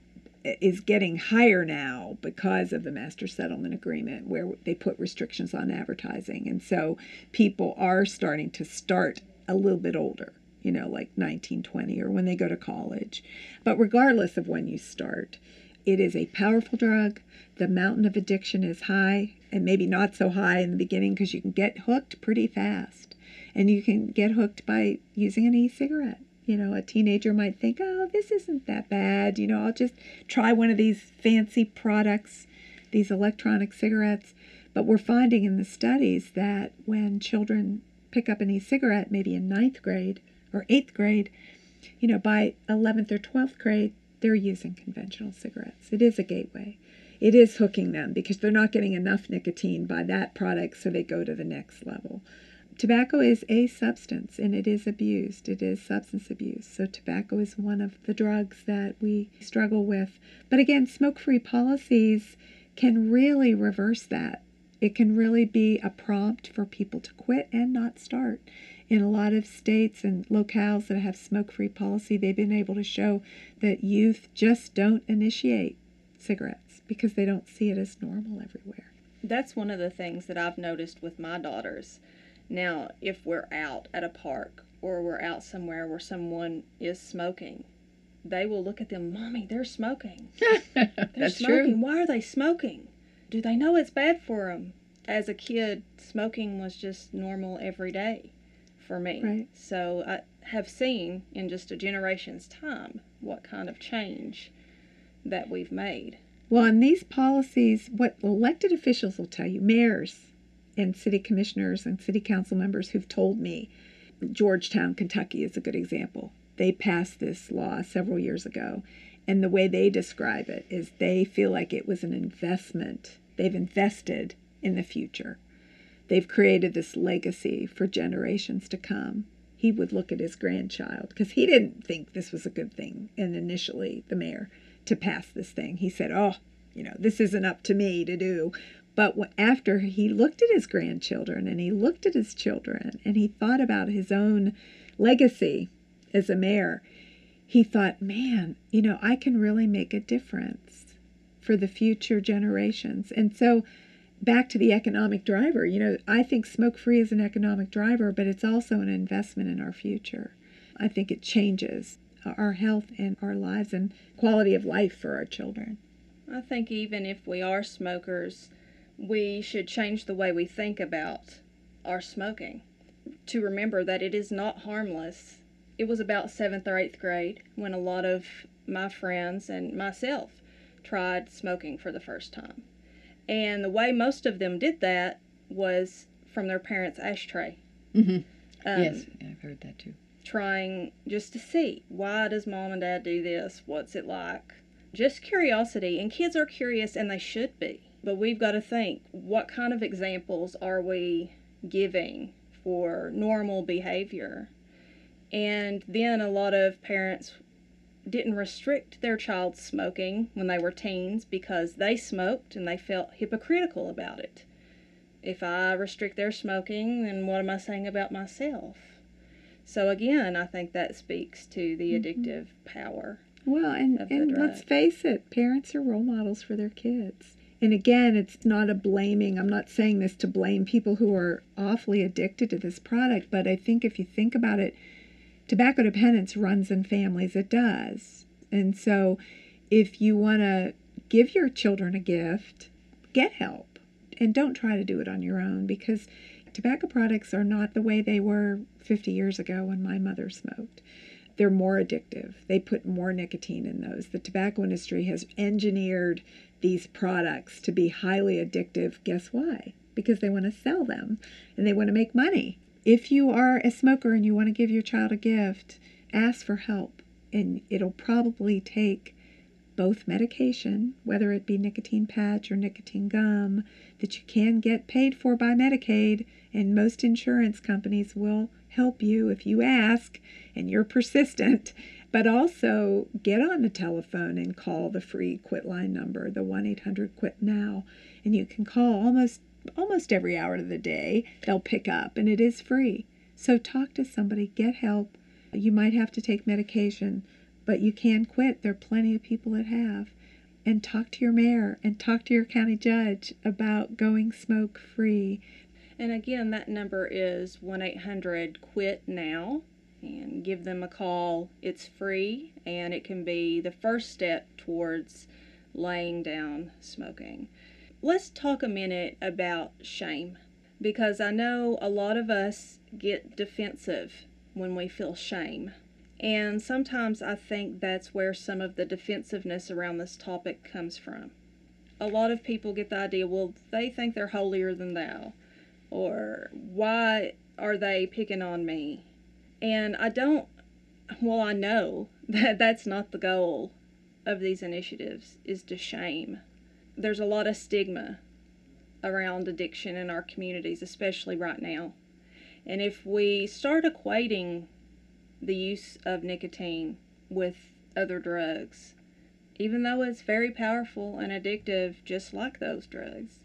is getting higher now because of the master settlement agreement where they put restrictions on advertising. And so people are starting to start a little bit older you know like 19 20 or when they go to college. But regardless of when you start it is a powerful drug. The mountain of addiction is high and maybe not so high in the beginning because you can get hooked pretty fast. And you can get hooked by using an e-cigarette you know, a teenager might think, oh, this isn't that bad. You know, I'll just try one of these fancy products, these electronic cigarettes. But we're finding in the studies that when children pick up an e cigarette, maybe in ninth grade or eighth grade, you know, by 11th or 12th grade, they're using conventional cigarettes. It is a gateway. it is hooking them because they're not getting enough nicotine by that product, so they go to the next level. Tobacco is a substance and it is abused. It is substance abuse. So, tobacco is one of the drugs that we struggle with. But again, smoke free policies can really reverse that. It can really be a prompt for people to quit and not start. In a lot of states and locales that have smoke free policy, they've been able to show that youth just don't initiate cigarettes because they don't see it as normal everywhere. That's one of the things that I've noticed with my daughters. Now, if we're out at a park or we're out somewhere where someone is smoking, they will look at them, Mommy, they're smoking. They're That's smoking. true. Why are they smoking? Do they know it's bad for them? As a kid, smoking was just normal every day for me. Right. So I have seen in just a generation's time what kind of change that we've made. Well, in these policies, what elected officials will tell you, mayors and city commissioners and city council members who've told me, Georgetown, Kentucky is a good example. They passed this law several years ago, and the way they describe it is they feel like it was an investment. They've invested in the future. They've created this legacy for generations to come. He would look at his grandchild because he didn't think this was a good thing. And initially, the mayor, to pass this thing, he said, Oh, you know, this isn't up to me to do. But after he looked at his grandchildren and he looked at his children and he thought about his own legacy as a mayor, he thought, man, you know, I can really make a difference for the future generations. And so, back to the economic driver, you know, I think smoke free is an economic driver, but it's also an investment in our future. I think it changes our health and our lives and quality of life for our children. I think even if we are smokers, we should change the way we think about our smoking to remember that it is not harmless. It was about seventh or eighth grade when a lot of my friends and myself tried smoking for the first time. And the way most of them did that was from their parents' ashtray. Mm-hmm. Um, yes, I've heard that too. trying just to see why does mom and dad do this what's it like just curiosity and kids are curious and they should be but we've got to think what kind of examples are we giving for normal behavior and then a lot of parents didn't restrict their child's smoking when they were teens because they smoked and they felt hypocritical about it if i restrict their smoking then what am i saying about myself so again, I think that speaks to the mm-hmm. addictive power. Well, and, and let's face it, parents are role models for their kids. And again, it's not a blaming. I'm not saying this to blame people who are awfully addicted to this product, but I think if you think about it, tobacco dependence runs in families. It does. And so if you want to give your children a gift, get help. And don't try to do it on your own because tobacco products are not the way they were 50 years ago when my mother smoked they're more addictive. They put more nicotine in those. The tobacco industry has engineered these products to be highly addictive. Guess why? Because they want to sell them and they want to make money. If you are a smoker and you want to give your child a gift, ask for help. And it'll probably take both medication, whether it be nicotine patch or nicotine gum, that you can get paid for by Medicaid, and most insurance companies will help you if you ask and you're persistent. But also get on the telephone and call the free quit line number, the 1-800 quit now, and you can call almost almost every hour of the day. They'll pick up and it is free. So talk to somebody, get help. You might have to take medication, but you can quit. There are plenty of people that have. And talk to your mayor and talk to your county judge about going smoke free. And again, that number is 1 800 QUIT NOW and give them a call. It's free and it can be the first step towards laying down smoking. Let's talk a minute about shame because I know a lot of us get defensive when we feel shame. And sometimes I think that's where some of the defensiveness around this topic comes from. A lot of people get the idea, well, they think they're holier than thou, or why are they picking on me? And I don't, well, I know that that's not the goal of these initiatives, is to shame. there's a lot of stigma around addiction in our communities, especially right now. And if we start equating the use of nicotine with other drugs, even though it's very powerful and addictive, just like those drugs,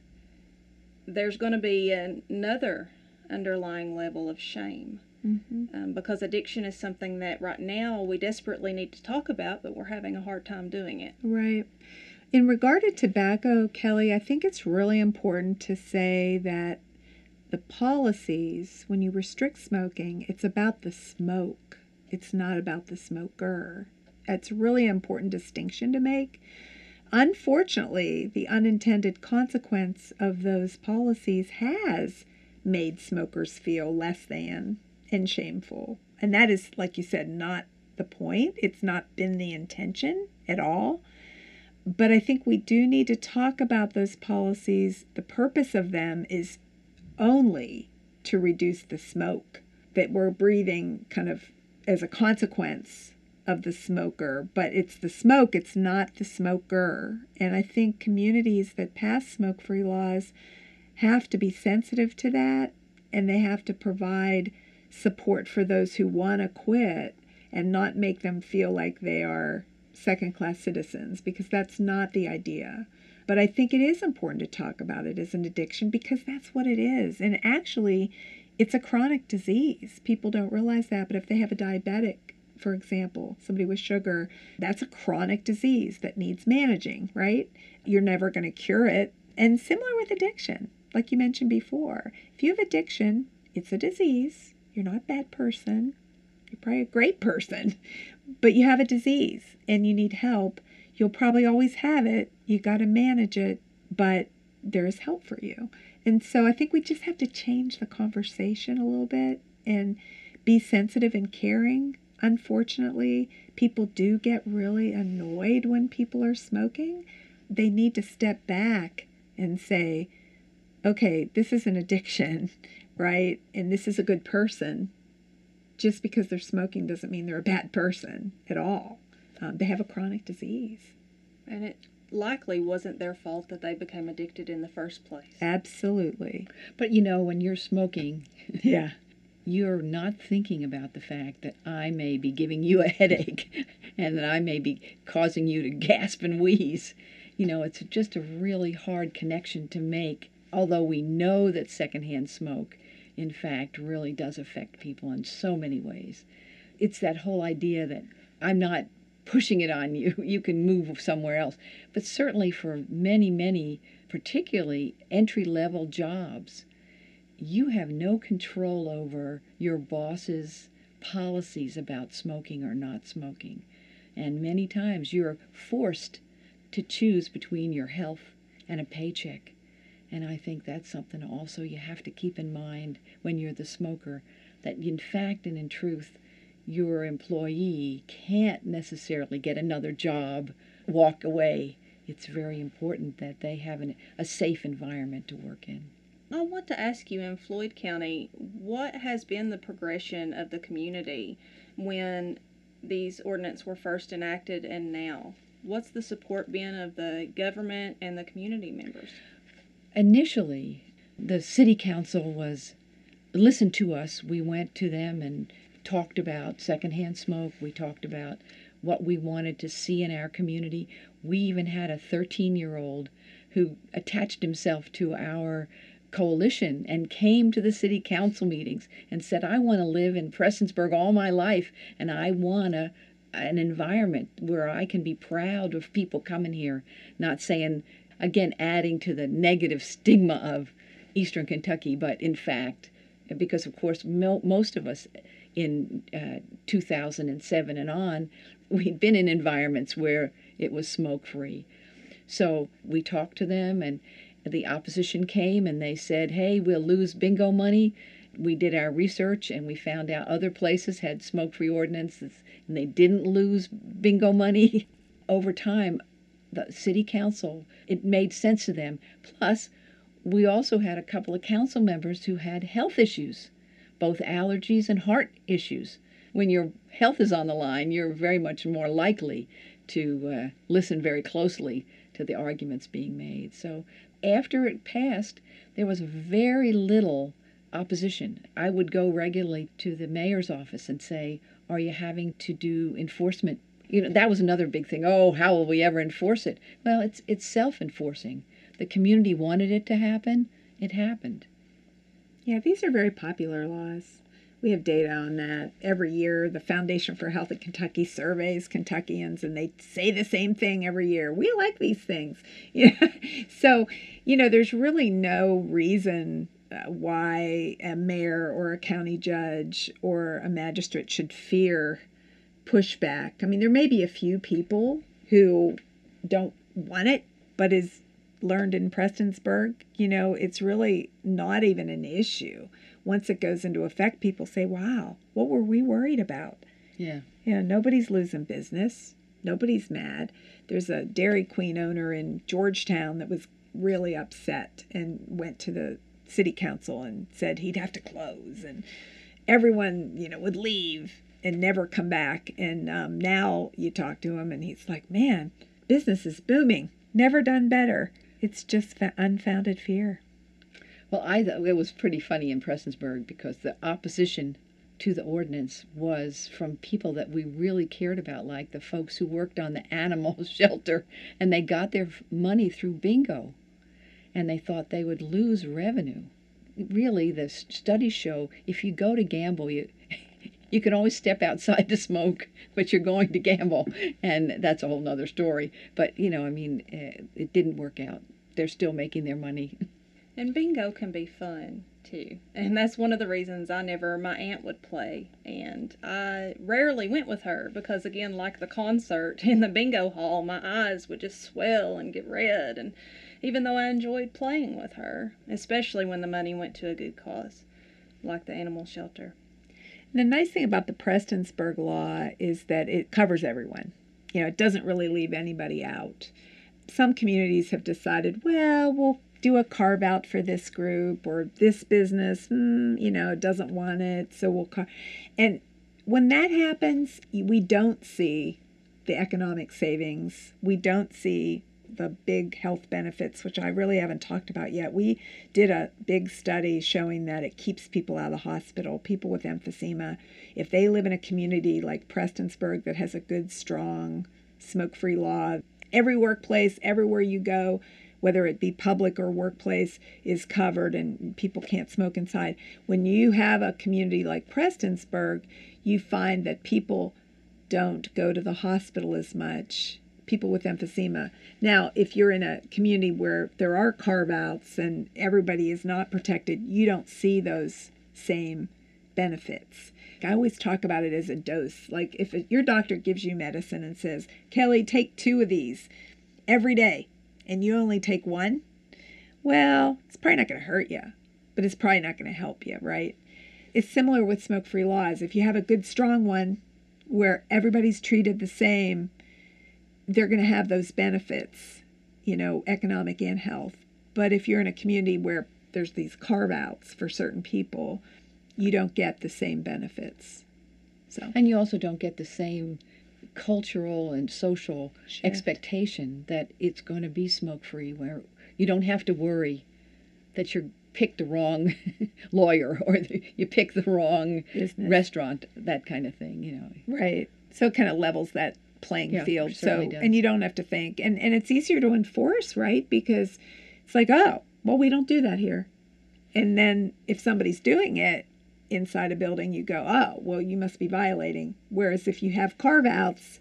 there's going to be another underlying level of shame. Mm-hmm. Um, because addiction is something that right now we desperately need to talk about, but we're having a hard time doing it. Right. In regard to tobacco, Kelly, I think it's really important to say that the policies, when you restrict smoking, it's about the smoke. It's not about the smoker. It's really important distinction to make. Unfortunately, the unintended consequence of those policies has made smokers feel less than and shameful. And that is, like you said, not the point. It's not been the intention at all. But I think we do need to talk about those policies. The purpose of them is only to reduce the smoke that we're breathing kind of as a consequence of the smoker, but it's the smoke, it's not the smoker. And I think communities that pass smoke free laws have to be sensitive to that and they have to provide support for those who want to quit and not make them feel like they are second class citizens because that's not the idea. But I think it is important to talk about it as an addiction because that's what it is. And actually, it's a chronic disease. People don't realize that, but if they have a diabetic, for example, somebody with sugar, that's a chronic disease that needs managing, right? You're never going to cure it. And similar with addiction, like you mentioned before. If you have addiction, it's a disease. You're not a bad person. You're probably a great person, but you have a disease and you need help. You'll probably always have it. You got to manage it, but there is help for you. And so I think we just have to change the conversation a little bit and be sensitive and caring. Unfortunately, people do get really annoyed when people are smoking. They need to step back and say, okay, this is an addiction, right? And this is a good person. Just because they're smoking doesn't mean they're a bad person at all. Um, they have a chronic disease. And it likely wasn't their fault that they became addicted in the first place. Absolutely. But you know, when you're smoking, yeah, you're not thinking about the fact that I may be giving you a headache and that I may be causing you to gasp and wheeze. You know, it's just a really hard connection to make, although we know that secondhand smoke, in fact, really does affect people in so many ways. It's that whole idea that I'm not pushing it on you. You can move somewhere else. But certainly for many, many, particularly entry level jobs, you have no control over your boss's policies about smoking or not smoking. And many times you're forced to choose between your health and a paycheck. And I think that's something also you have to keep in mind when you're the smoker that in fact and in truth, your employee can't necessarily get another job, walk away. It's very important that they have an, a safe environment to work in. I want to ask you in Floyd County, what has been the progression of the community when these ordinances were first enacted and now? What's the support been of the government and the community members? Initially, the city council was listened to us. We went to them and talked about secondhand smoke. We talked about what we wanted to see in our community. We even had a 13 year old who attached himself to our coalition and came to the city council meetings and said, I want to live in Prestonsburg all my life and I want a, an environment where I can be proud of people coming here, not saying, again, adding to the negative stigma of Eastern Kentucky, but in fact, because of course, most of us in uh, 2007 and on, we'd been in environments where it was smoke free. So we talked to them, and the opposition came and they said, hey, we'll lose bingo money. We did our research and we found out other places had smoke free ordinances and they didn't lose bingo money. Over time, the city council, it made sense to them. Plus, we also had a couple of council members who had health issues both allergies and heart issues. When your health is on the line, you're very much more likely to uh, listen very closely to the arguments being made. So after it passed, there was very little opposition. I would go regularly to the mayor's office and say, Are you having to do enforcement? You know, that was another big thing. Oh, how will we ever enforce it? Well, it's it's self-enforcing. The community wanted it to happen. It happened. Yeah, these are very popular laws. We have data on that. Every year, the Foundation for Health in Kentucky surveys Kentuckians, and they say the same thing every year. We like these things. Yeah. so, you know, there's really no reason uh, why a mayor or a county judge or a magistrate should fear pushback. I mean, there may be a few people who don't want it, but as learned in Prestonsburg, you know, it's really not even an issue. Once it goes into effect, people say, wow, what were we worried about? Yeah. Yeah, nobody's losing business. Nobody's mad. There's a Dairy Queen owner in Georgetown that was really upset and went to the city council and said he'd have to close and everyone you know would leave and never come back. And um, now you talk to him and he's like man business is booming. Never done better. It's just unfounded fear. Well i thought it was pretty funny in prestonsburg because the opposition to the ordinance was from people that we really cared about like the folks who worked on the animal shelter and they got their money through bingo. And they thought they would lose revenue. Really, the studies show if you go to gamble, you you can always step outside to smoke, but you're going to gamble, and that's a whole nother story. But you know, I mean, uh, it didn't work out. They're still making their money. And bingo can be fun too. And that's one of the reasons I never, my aunt would play. And I rarely went with her because, again, like the concert in the bingo hall, my eyes would just swell and get red. And even though I enjoyed playing with her, especially when the money went to a good cause, like the animal shelter. The nice thing about the Prestonsburg law is that it covers everyone. You know, it doesn't really leave anybody out. Some communities have decided, well, we'll do a carve out for this group or this business, mm, you know, doesn't want it, so we'll car- and when that happens, we don't see the economic savings. We don't see the big health benefits, which I really haven't talked about yet. We did a big study showing that it keeps people out of the hospital, people with emphysema. If they live in a community like Prestonsburg that has a good, strong, smoke free law, every workplace, everywhere you go, whether it be public or workplace, is covered and people can't smoke inside. When you have a community like Prestonsburg, you find that people don't go to the hospital as much people with emphysema. Now, if you're in a community where there are carve outs and everybody is not protected, you don't see those same benefits. I always talk about it as a dose. Like if your doctor gives you medicine and says, Kelly, take two of these every day, and you only take one, well, it's probably not going to hurt you, but it's probably not going to help you, right? It's similar with smoke free laws. If you have a good, strong one where everybody's treated the same, they're going to have those benefits, you know, economic and health. But if you're in a community where there's these carve outs for certain people, you don't get the same benefits. So and you also don't get the same cultural and social Shift. expectation that it's going to be smoke free where you don't have to worry that you're picked the wrong lawyer or the, you pick the wrong Business. restaurant that kind of thing you know right so it kind of levels that playing yeah, field. So does. and you don't have to think. And and it's easier to enforce, right? Because it's like, oh, well, we don't do that here. And then if somebody's doing it inside a building, you go, oh, well, you must be violating. Whereas if you have carve outs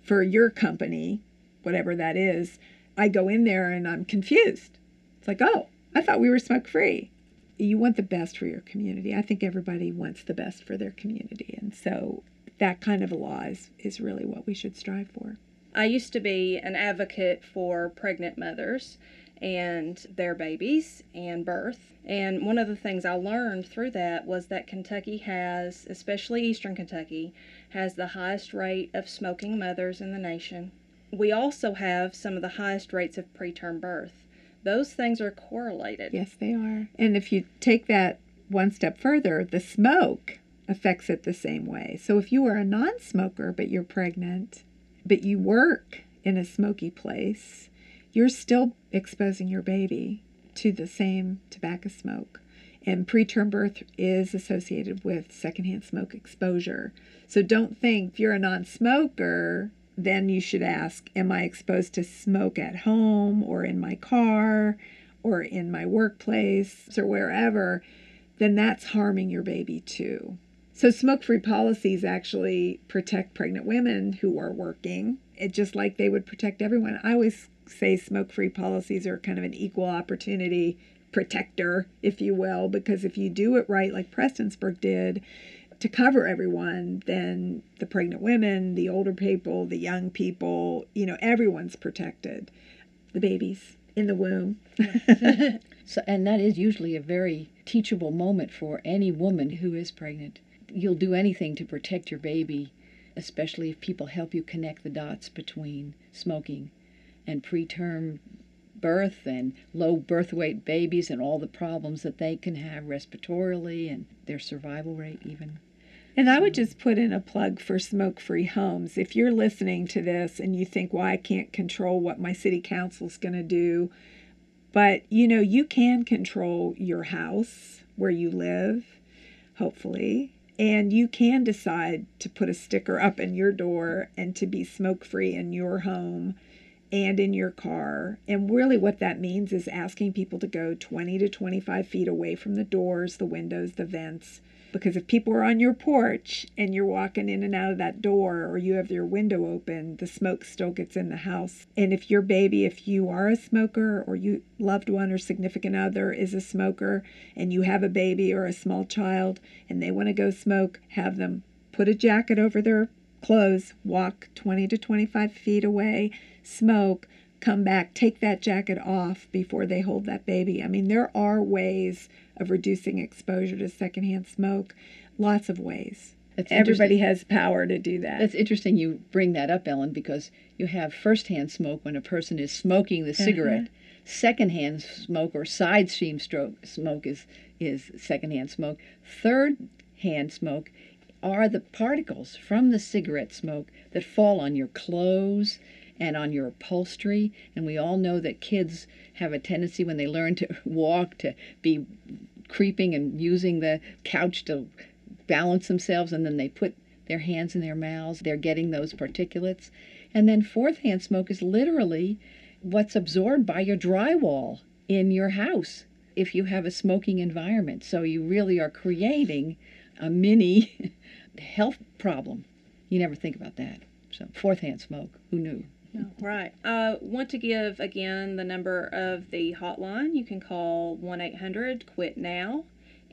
for your company, whatever that is, I go in there and I'm confused. It's like, oh, I thought we were smoke free. You want the best for your community. I think everybody wants the best for their community. And so that kind of a law is, is really what we should strive for. I used to be an advocate for pregnant mothers and their babies and birth. And one of the things I learned through that was that Kentucky has, especially Eastern Kentucky, has the highest rate of smoking mothers in the nation. We also have some of the highest rates of preterm birth. Those things are correlated. Yes, they are. And if you take that one step further, the smoke affects it the same way. So if you are a non smoker but you're pregnant, but you work in a smoky place, you're still exposing your baby to the same tobacco smoke. And preterm birth is associated with secondhand smoke exposure. So don't think if you're a non smoker, then you should ask Am I exposed to smoke at home or in my car or in my workplace or wherever? Then that's harming your baby too. So, smoke free policies actually protect pregnant women who are working, it, just like they would protect everyone. I always say smoke free policies are kind of an equal opportunity protector, if you will, because if you do it right, like Prestonsburg did, to cover everyone, then the pregnant women, the older people, the young people, you know, everyone's protected. The babies in the womb. so, and that is usually a very teachable moment for any woman who is pregnant. You'll do anything to protect your baby, especially if people help you connect the dots between smoking and preterm birth and low birth weight babies and all the problems that they can have respiratorily and their survival rate even. And I would just put in a plug for smoke free homes. If you're listening to this and you think, well, I can't control what my city council's going to do, but you know, you can control your house where you live, hopefully, and you can decide to put a sticker up in your door and to be smoke free in your home and in your car. And really, what that means is asking people to go 20 to 25 feet away from the doors, the windows, the vents. Because if people are on your porch and you're walking in and out of that door or you have your window open, the smoke still gets in the house. And if your baby, if you are a smoker or you loved one or significant other is a smoker and you have a baby or a small child and they want to go smoke, have them put a jacket over their clothes, walk 20 to 25 feet away, smoke, come back, take that jacket off before they hold that baby. I mean, there are ways of reducing exposure to secondhand smoke, lots of ways. That's Everybody has power to do that. That's interesting you bring that up, Ellen, because you have firsthand smoke when a person is smoking the uh-huh. cigarette. Uh-huh. Secondhand smoke or side stream stroke smoke is is secondhand smoke. Third hand smoke are the particles from the cigarette smoke that fall on your clothes and on your upholstery. And we all know that kids have a tendency when they learn to walk to be creeping and using the couch to balance themselves, and then they put their hands in their mouths. They're getting those particulates. And then fourth hand smoke is literally what's absorbed by your drywall in your house if you have a smoking environment. So you really are creating a mini health problem. You never think about that. So fourth hand smoke, who knew? No, right. I want to give again the number of the hotline. You can call 1 800 QUIT NOW,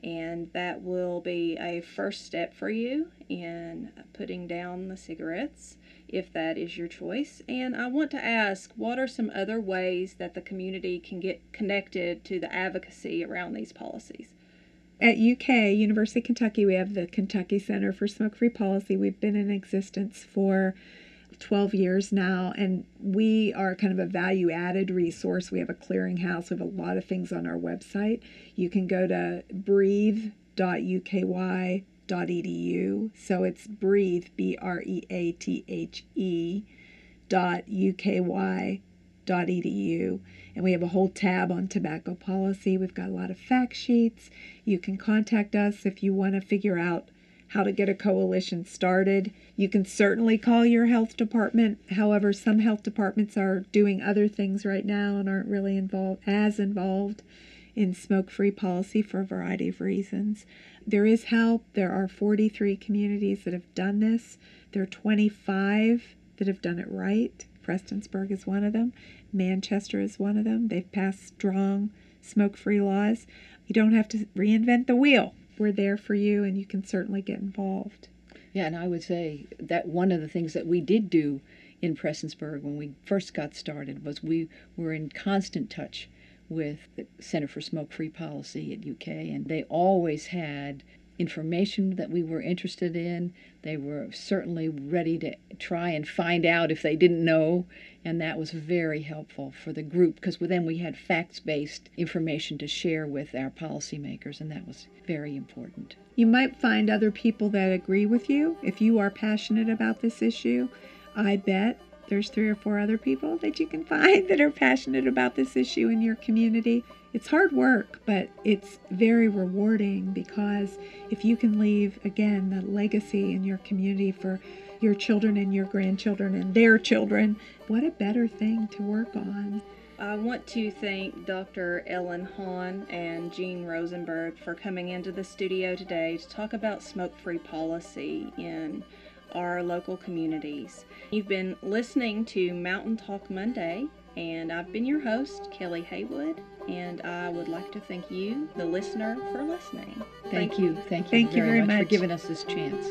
and that will be a first step for you in putting down the cigarettes if that is your choice. And I want to ask what are some other ways that the community can get connected to the advocacy around these policies? At UK, University of Kentucky, we have the Kentucky Center for Smoke Free Policy. We've been in existence for 12 years now, and we are kind of a value added resource. We have a clearinghouse, we have a lot of things on our website. You can go to breathe.uky.edu. So it's breathe, B R E A T H E, dot UKY edu and we have a whole tab on tobacco policy we've got a lot of fact sheets you can contact us if you want to figure out how to get a coalition started. You can certainly call your health department. However, some health departments are doing other things right now and aren't really involved as involved in smoke-free policy for a variety of reasons. There is help. There are 43 communities that have done this. There are 25 that have done it right. Prestonsburg is one of them. Manchester is one of them. They've passed strong smoke-free laws. You don't have to reinvent the wheel we're there for you and you can certainly get involved. Yeah, and I would say that one of the things that we did do in Prestonsburg when we first got started was we were in constant touch with the Center for Smoke Free Policy at UK, and they always had information that we were interested in. They were certainly ready to try and find out if they didn't know, and that was very helpful for the group because then we had facts based information to share with our policymakers, and that was very important. You might find other people that agree with you if you are passionate about this issue. I bet there's three or four other people that you can find that are passionate about this issue in your community. It's hard work, but it's very rewarding because if you can leave, again, the legacy in your community for your children and your grandchildren and their children, what a better thing to work on. I want to thank Dr. Ellen Hahn and Jean Rosenberg for coming into the studio today to talk about smoke free policy in our local communities. You've been listening to Mountain Talk Monday, and I've been your host, Kelly Haywood, and I would like to thank you, the listener, for listening. Thank, you. Thank you Thank you very, very much, much. for giving us this chance.